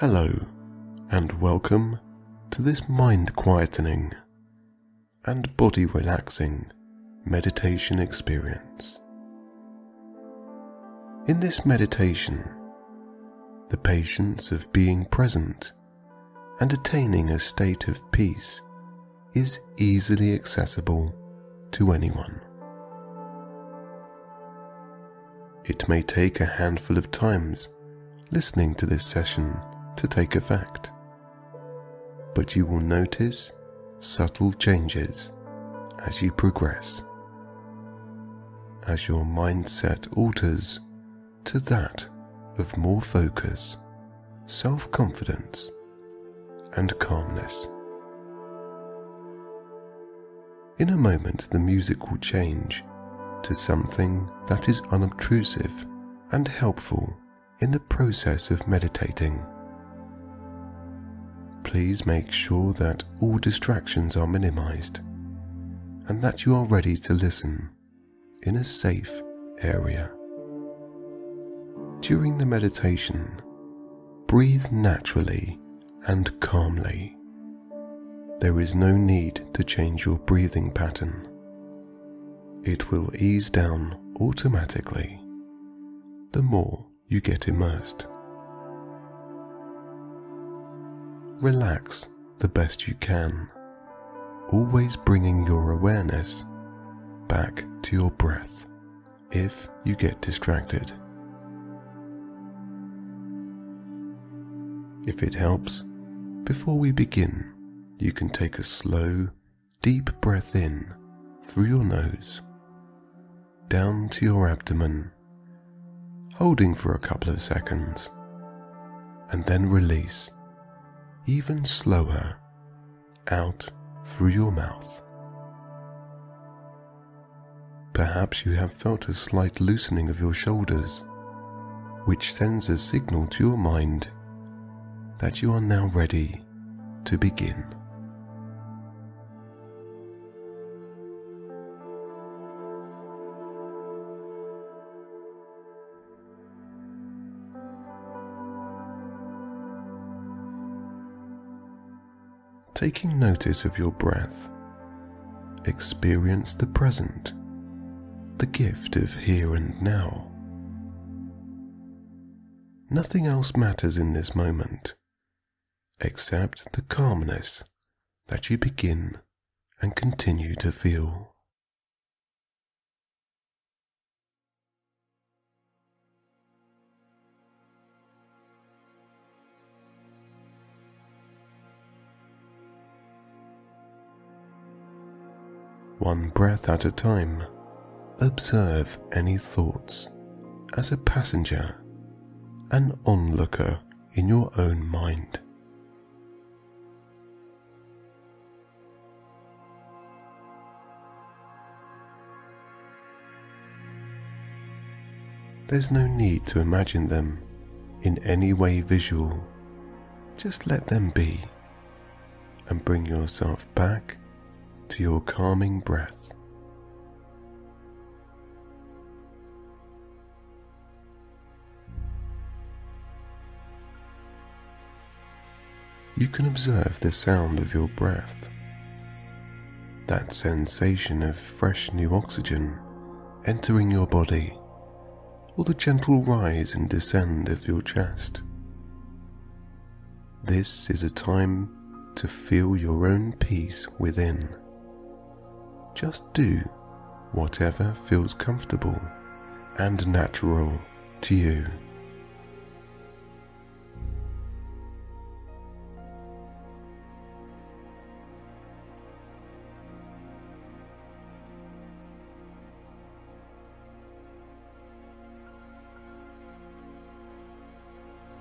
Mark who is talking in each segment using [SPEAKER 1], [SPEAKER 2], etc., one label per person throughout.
[SPEAKER 1] Hello, and welcome to this mind quietening and body relaxing meditation experience. In this meditation, the patience of being present and attaining a state of peace is easily accessible to anyone. It may take a handful of times listening to this session to take effect, but you will notice subtle changes as you progress, as your mindset alters to that of more focus, self confidence, and calmness. In a moment, the music will change to something that is unobtrusive and helpful in the process of meditating. Please make sure that all distractions are minimized and that you are ready to listen in a safe area. During the meditation, breathe naturally and calmly. There is no need to change your breathing pattern. It will ease down automatically the more you get immersed. Relax the best you can, always bringing your awareness back to your breath if you get distracted. If it helps, before we begin, you can take a slow, deep breath in through your nose, down to your abdomen, holding for a couple of seconds, and then release even slower out through your mouth. Perhaps you have felt a slight loosening of your shoulders, which sends a signal to your mind that you are now ready to begin. Taking notice of your breath, experience the present, the gift of here and now. Nothing else matters in this moment except the calmness that you begin and continue to feel. One breath at a time, observe any thoughts as a passenger, an onlooker in your own mind. There's no need to imagine them in any way visual. Just let them be and bring yourself back to your calming breath. You can observe the sound of your breath, that sensation of fresh new oxygen entering your body or the gentle rise and descend of your chest. This is a time to feel your own peace within. Just do whatever feels comfortable and natural to you.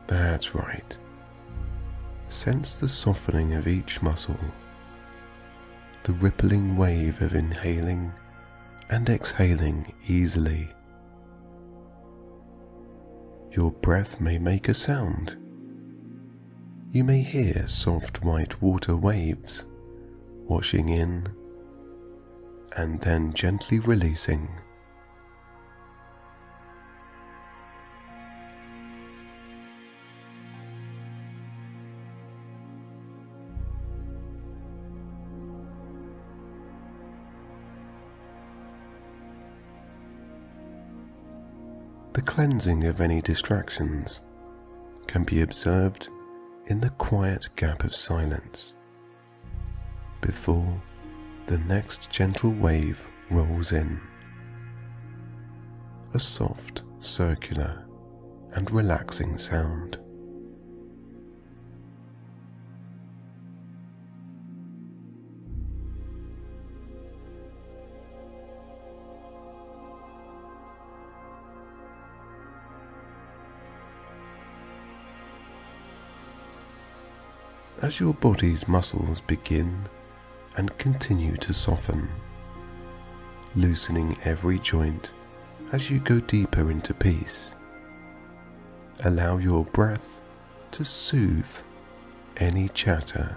[SPEAKER 1] That's right. Sense the softening of each muscle, the rippling wave of inhaling and exhaling easily. Your breath may make a sound. You may hear soft white water waves washing in and then gently releasing. The cleansing of any distractions can be observed in the quiet gap of silence before the next gentle wave rolls in. A soft, circular, and relaxing sound. As your body's muscles begin and continue to soften, loosening every joint as you go deeper into peace. Allow your breath to soothe any chatter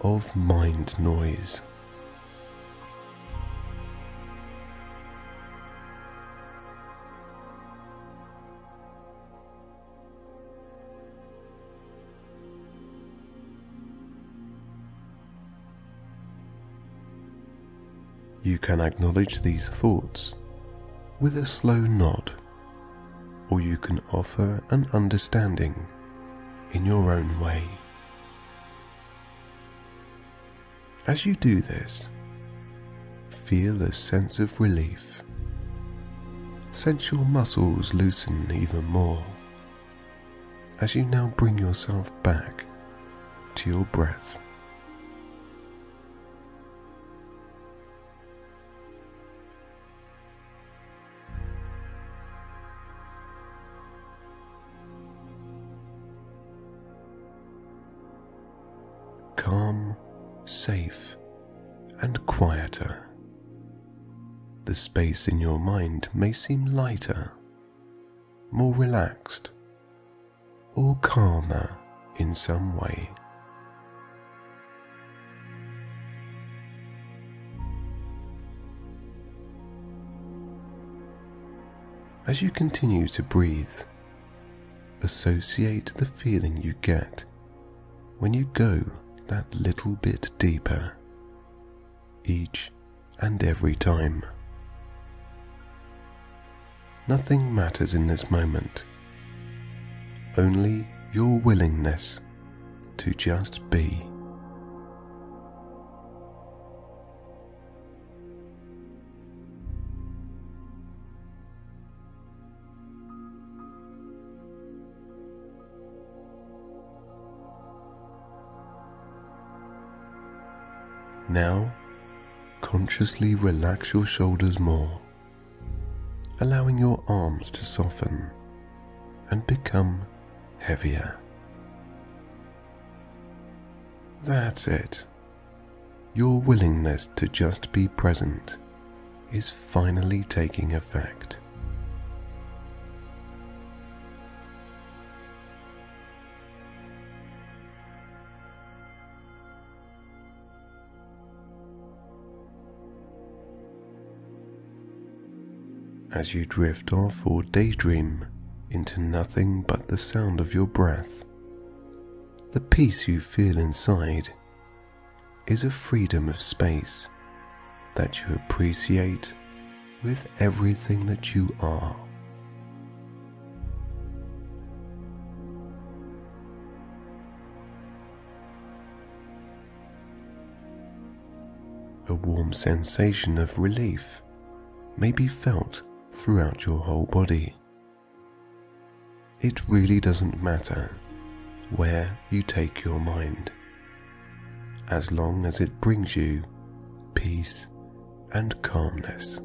[SPEAKER 1] of mind noise. You can acknowledge these thoughts with a slow nod, or you can offer an understanding in your own way. As you do this, feel a sense of relief. Sense your muscles loosen even more as you now bring yourself back to your breath. Calm, safe, and quieter. The space in your mind may seem lighter, more relaxed, or calmer in some way. As you continue to breathe, associate the feeling you get when you go that little bit deeper each and every time. Nothing matters in this moment, only your willingness to just be. Now, consciously relax your shoulders more, allowing your arms to soften and become heavier. That's it. Your willingness to just be present is finally taking effect. As you drift off or daydream into nothing but the sound of your breath. The peace you feel inside is a freedom of space that you appreciate with everything that you are. A warm sensation of relief may be felt throughout your whole body. It really doesn't matter where you take your mind, as long as it brings you peace and calmness.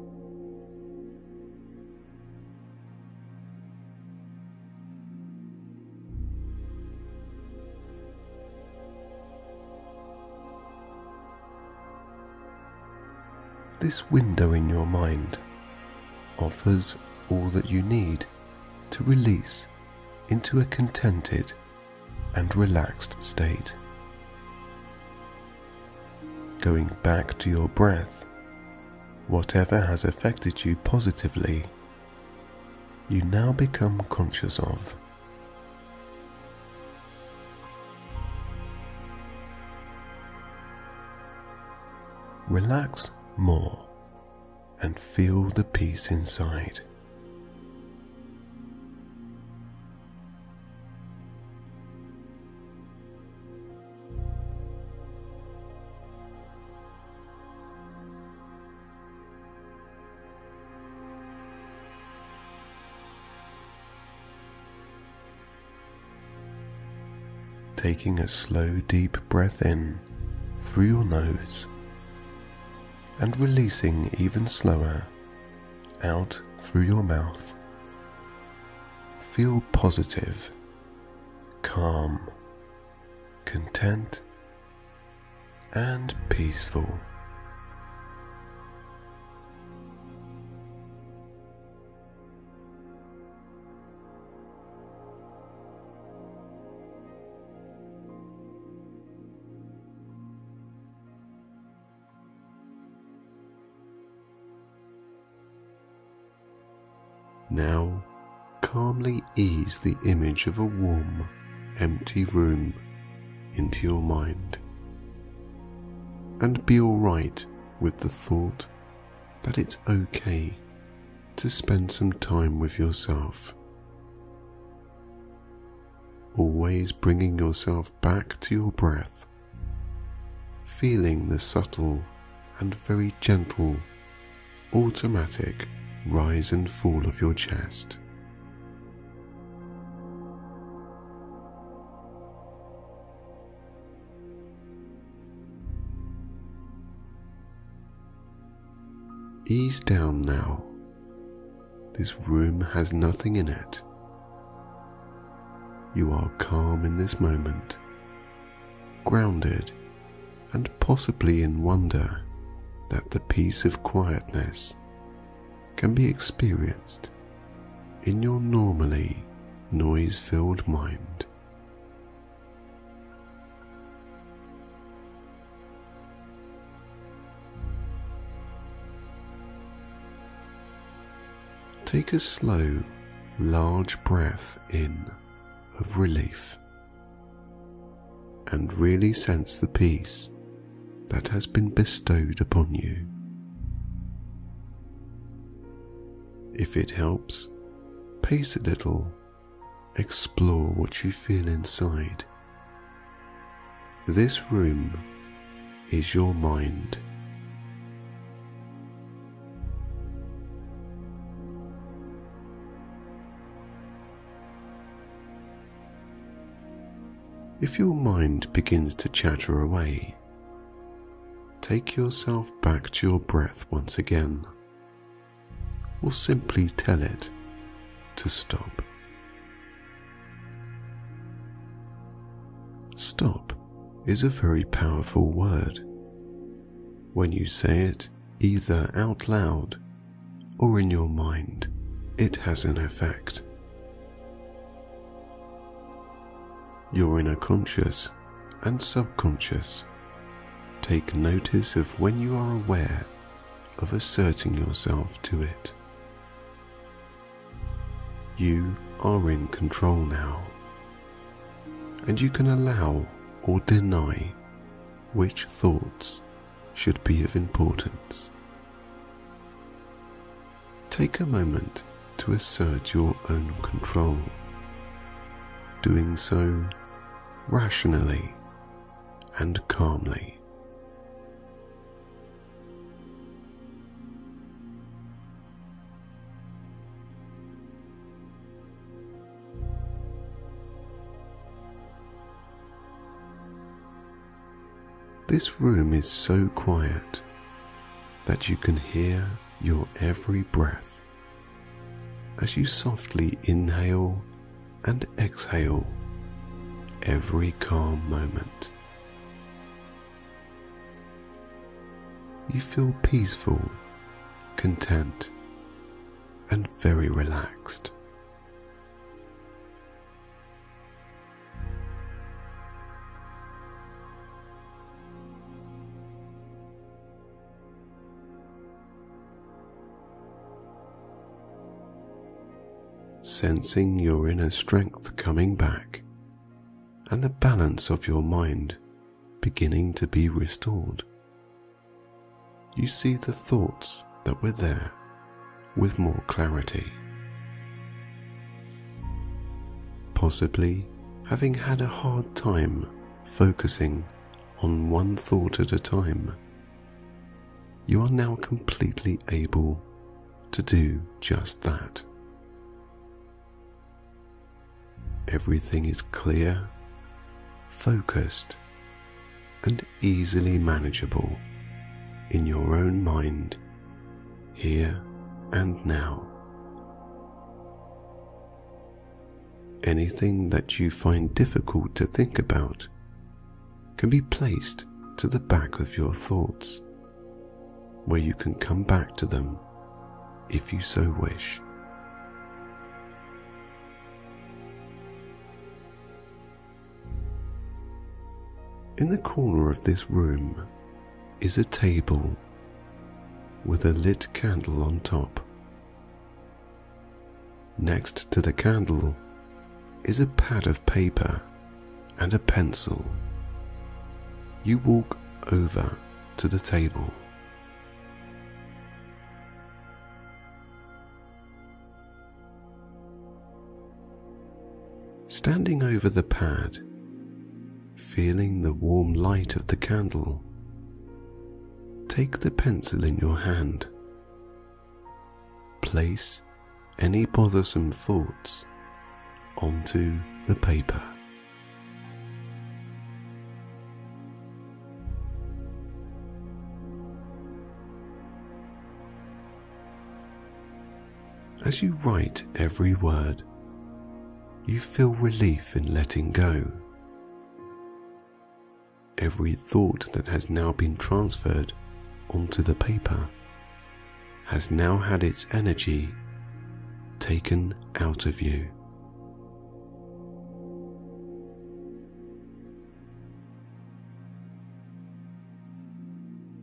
[SPEAKER 1] This window in your mind offers all that you need to release into a contented and relaxed state. Going back to your breath, whatever has affected you positively, you now become conscious of. Relax more and feel the peace inside. Taking a slow, deep breath in through your nose and releasing even slower out through your mouth. Feel positive, calm, content, and peaceful. Now, calmly ease the image of a warm, empty room into your mind. And be alright with the thought that it's okay to spend some time with yourself. Always bringing yourself back to your breath, feeling the subtle and very gentle, automatic rise and fall of your chest. Ease down now. This room has nothing in it. You are calm in this moment, grounded, and possibly in wonder that the peace of quietness can be experienced in your normally noise filled mind. Take a slow, large breath in of relief and really sense the peace that has been bestowed upon you. If it helps, pace a little, explore what you feel inside. This room is your mind. If your mind begins to chatter away, take yourself back to your breath once again or simply tell it to stop. Stop is a very powerful word. When you say it either out loud or in your mind, it has an effect. Your inner conscious and subconscious take notice of when you are aware of asserting yourself to it. You are in control now, and you can allow or deny which thoughts should be of importance. Take a moment to assert your own control, doing so rationally and calmly. This room is so quiet that you can hear your every breath as you softly inhale and exhale every calm moment. You feel peaceful, content, and very relaxed. Sensing your inner strength coming back and the balance of your mind beginning to be restored. You see the thoughts that were there with more clarity. Possibly having had a hard time focusing on one thought at a time, you are now completely able to do just that. Everything is clear, focused, and easily manageable in your own mind, here and now. Anything that you find difficult to think about can be placed to the back of your thoughts, where you can come back to them if you so wish. In the corner of this room is a table with a lit candle on top. Next to the candle is a pad of paper and a pencil. You walk over to the table. Standing over the pad feeling the warm light of the candle, take the pencil in your hand. Place any bothersome thoughts onto the paper. As you write every word, you feel relief in letting go every thought that has now been transferred onto the paper has now had its energy taken out of you.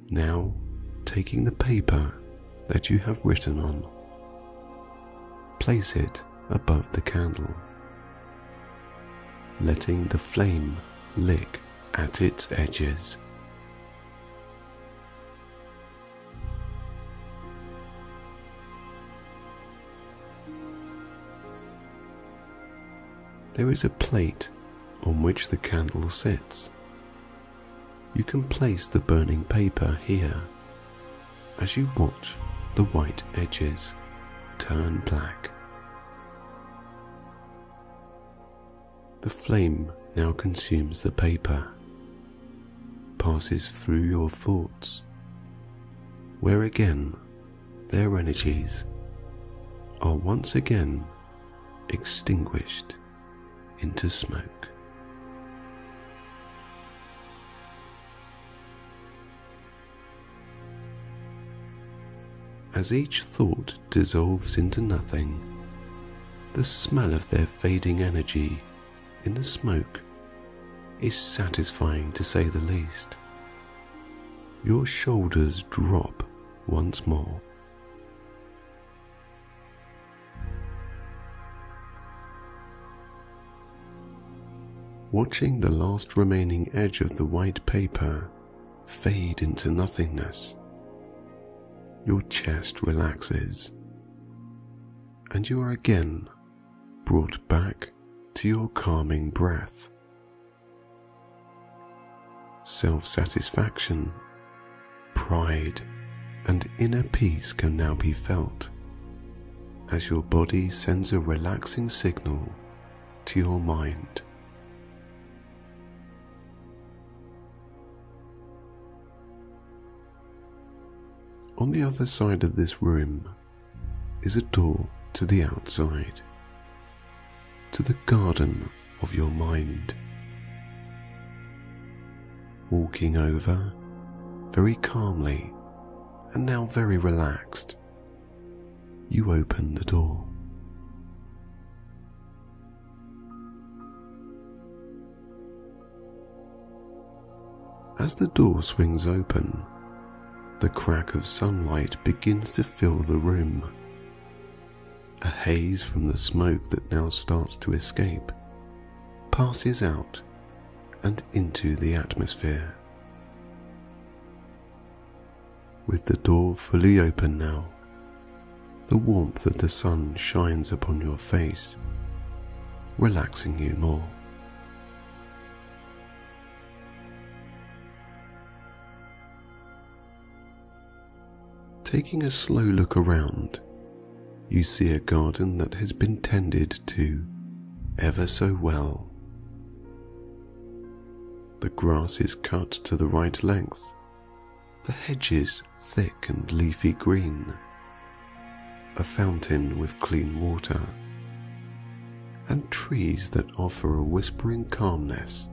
[SPEAKER 1] Now, taking the paper that you have written on, place it above the candle, letting the flame lick at its edges. There is a plate on which the candle sits. You can place the burning paper here as you watch the white edges turn black. The flame now consumes the paper passes through your thoughts, where again their energies are once again extinguished into smoke. As each thought dissolves into nothing, the smell of their fading energy in the smoke is satisfying to say the least. Your shoulders drop once more. Watching the last remaining edge of the white paper fade into nothingness, your chest relaxes and you are again brought back to your calming breath self satisfaction, pride, and inner peace can now be felt as your body sends a relaxing signal to your mind. On the other side of this room is a door to the outside, to the garden of your mind walking over very calmly and now very relaxed. You open the door. As the door swings open, the crack of sunlight begins to fill the room. A haze from the smoke that now starts to escape passes out and into the atmosphere. With the door fully open now, the warmth of the sun shines upon your face, relaxing you more. Taking a slow look around, you see a garden that has been tended to ever so well The grass is cut to the right length, the hedges thick and leafy green, a fountain with clean water, and trees that offer a whispering calmness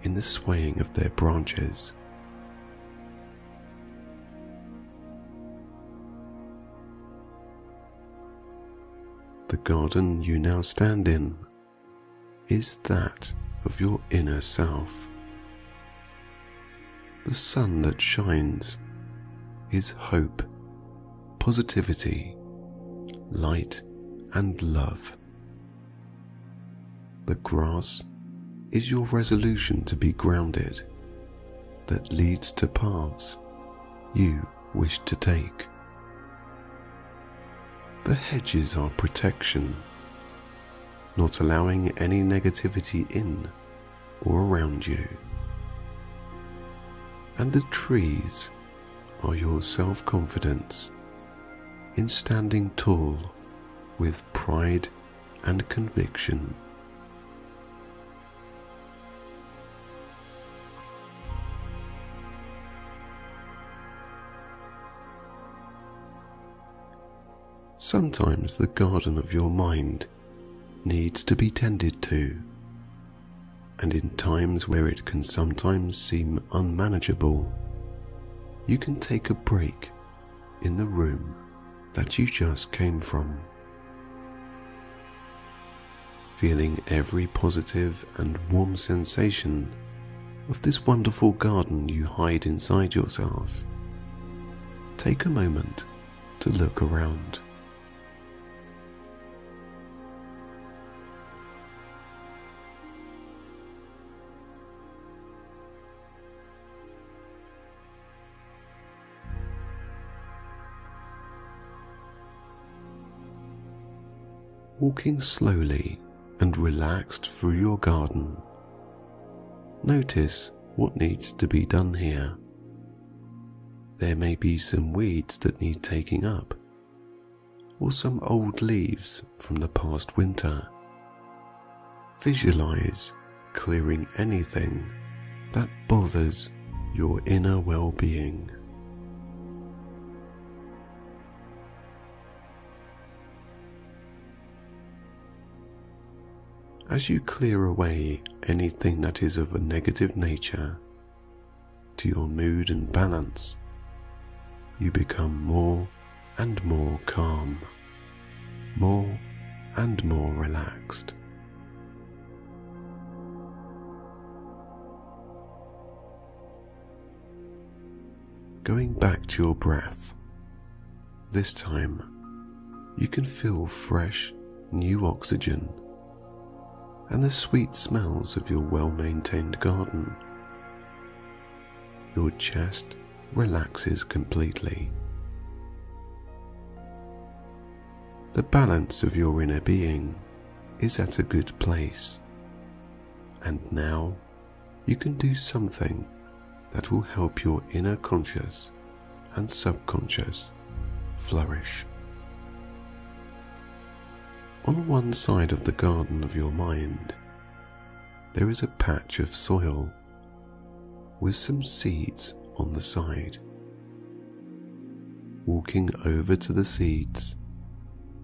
[SPEAKER 1] in the swaying of their branches. The garden you now stand in is that of your inner self. The sun that shines is hope, positivity, light, and love. The grass is your resolution to be grounded that leads to paths you wish to take. The hedges are protection, not allowing any negativity in or around you. And the trees are your self confidence in standing tall with pride and conviction. Sometimes the garden of your mind needs to be tended to, and in times where it can sometimes seem unmanageable, you can take a break in the room that you just came from. Feeling every positive and warm sensation of this wonderful garden you hide inside yourself, take a moment to look around. Walking slowly and relaxed through your garden. Notice what needs to be done here. There may be some weeds that need taking up, or some old leaves from the past winter. Visualize clearing anything that bothers your inner well being. As you clear away anything that is of a negative nature to your mood and balance, you become more and more calm, more and more relaxed. Going back to your breath, this time you can feel fresh, new oxygen and the sweet smells of your well maintained garden. Your chest relaxes completely. The balance of your inner being is at a good place, and now you can do something that will help your inner conscious and subconscious flourish. On one side of the garden of your mind, there is a patch of soil with some seeds on the side. Walking over to the seeds,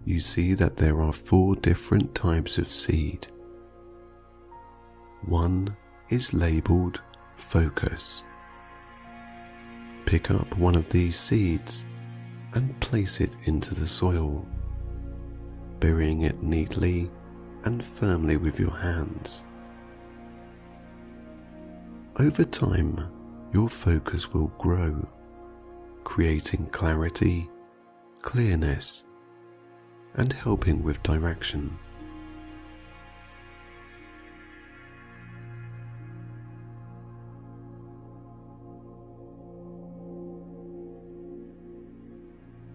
[SPEAKER 1] you see that there are four different types of seed. One is labeled focus. Pick up one of these seeds and place it into the soil burying it neatly and firmly with your hands. Over time, your focus will grow, creating clarity, clearness, and helping with direction.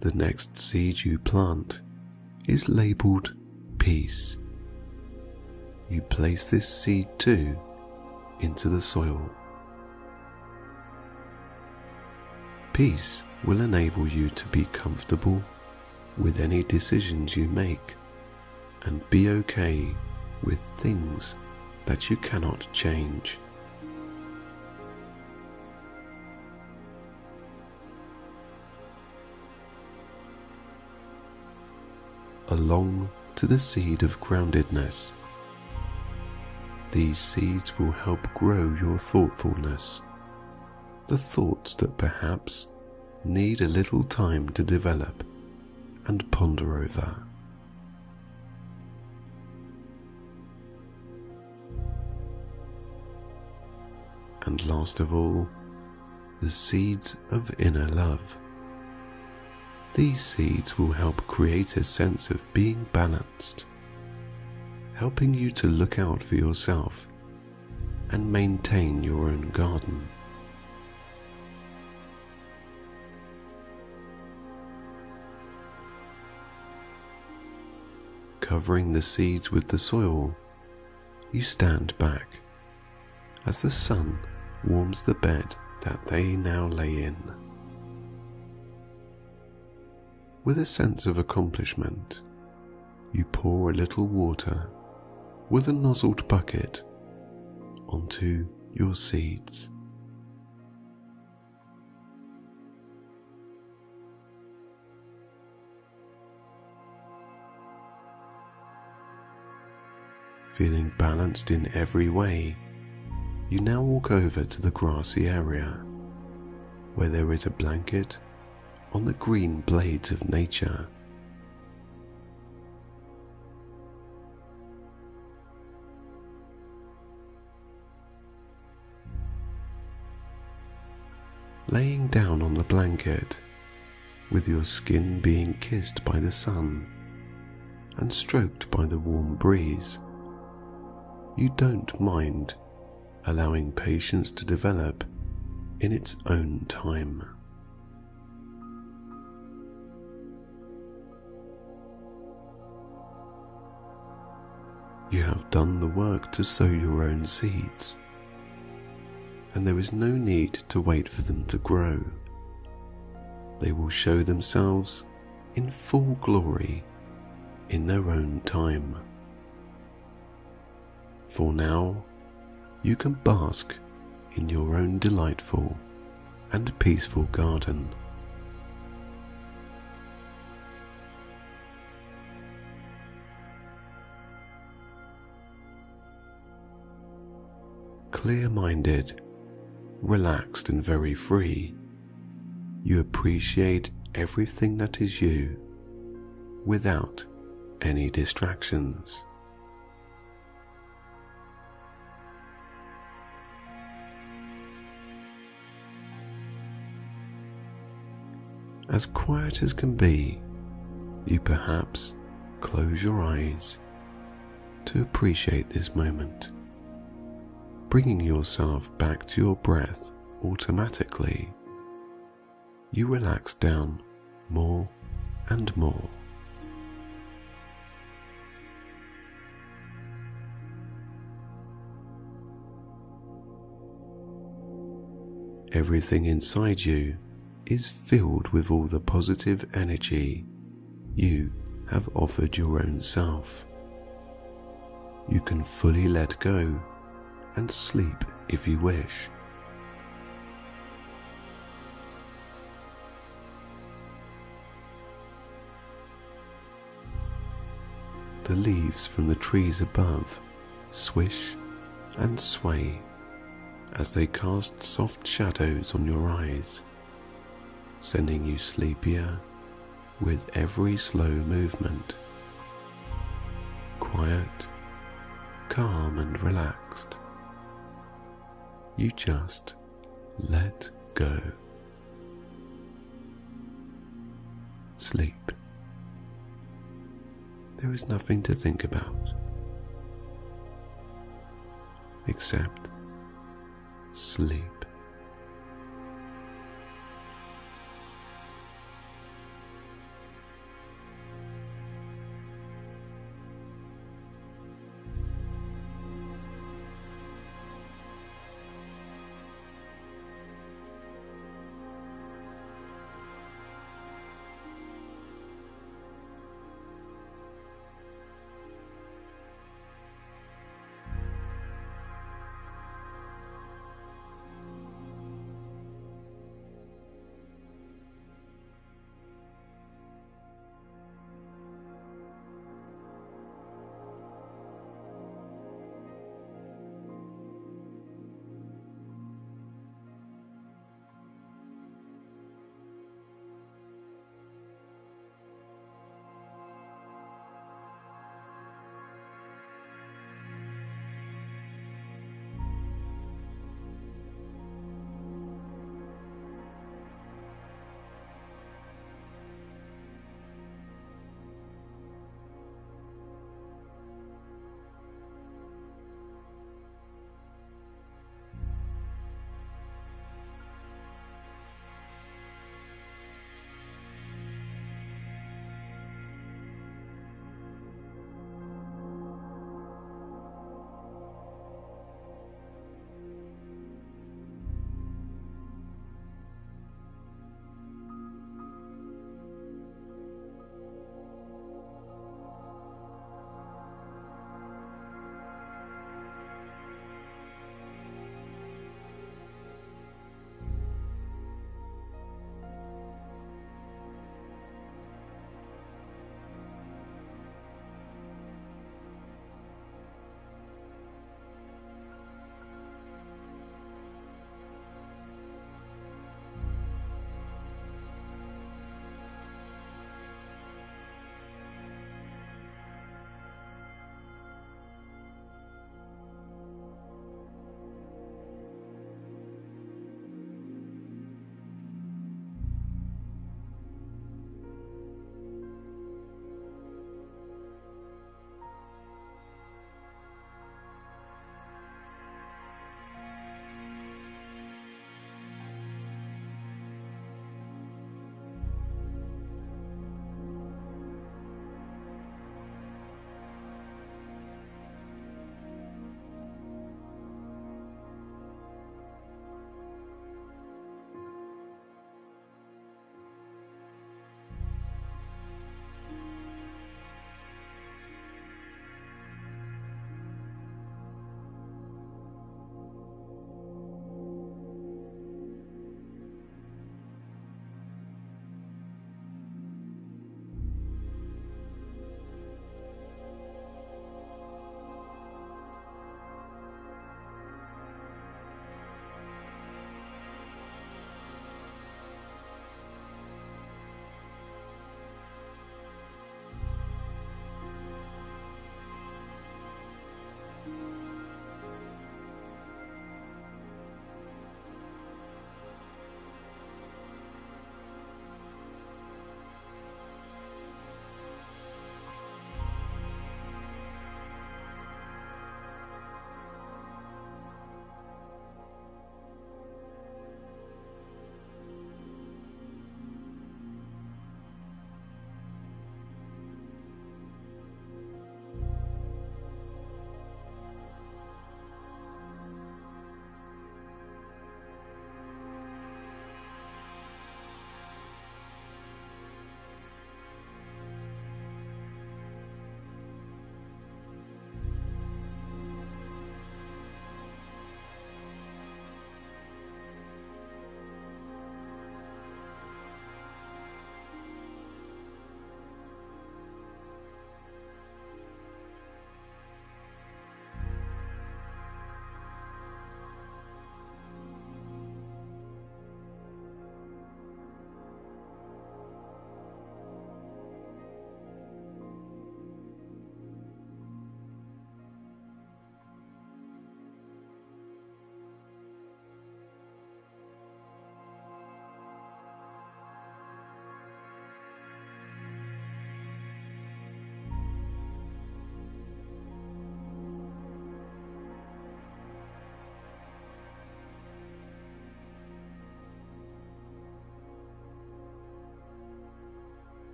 [SPEAKER 1] The next seed you plant is labeled peace. You place this seed too into the soil. Peace will enable you to be comfortable with any decisions you make and be okay with things that you cannot change. Along to the seed of groundedness. These seeds will help grow your thoughtfulness, the thoughts that perhaps need a little time to develop and ponder over. And last of all, the seeds of inner love. These seeds will help create a sense of being balanced, helping you to look out for yourself and maintain your own garden. Covering the seeds with the soil, you stand back as the sun warms the bed that they now lay in. With a sense of accomplishment, you pour a little water with a nozzled bucket onto your seeds. Feeling balanced in every way, you now walk over to the grassy area where there is a blanket on the green blades of nature. Laying down on the blanket, with your skin being kissed by the sun and stroked by the warm breeze, you don't mind allowing patience to develop in its own time. You have done the work to sow your own seeds, and there is no need to wait for them to grow. They will show themselves in full glory in their own time. For now, you can bask in your own delightful and peaceful garden. Clear minded, relaxed, and very free, you appreciate everything that is you without any distractions. as quiet as can be, you perhaps close your eyes to appreciate this moment, bringing yourself back to your breath automatically. You relax down more and more. Everything inside you is filled with all the positive energy you have offered your own self. You can fully let go and sleep if you wish. The leaves from the trees above swish and sway as they cast soft shadows on your eyes sending you sleepier with every slow movement. Quiet, calm, and relaxed. You just let go. Sleep. There is nothing to think about except sleep.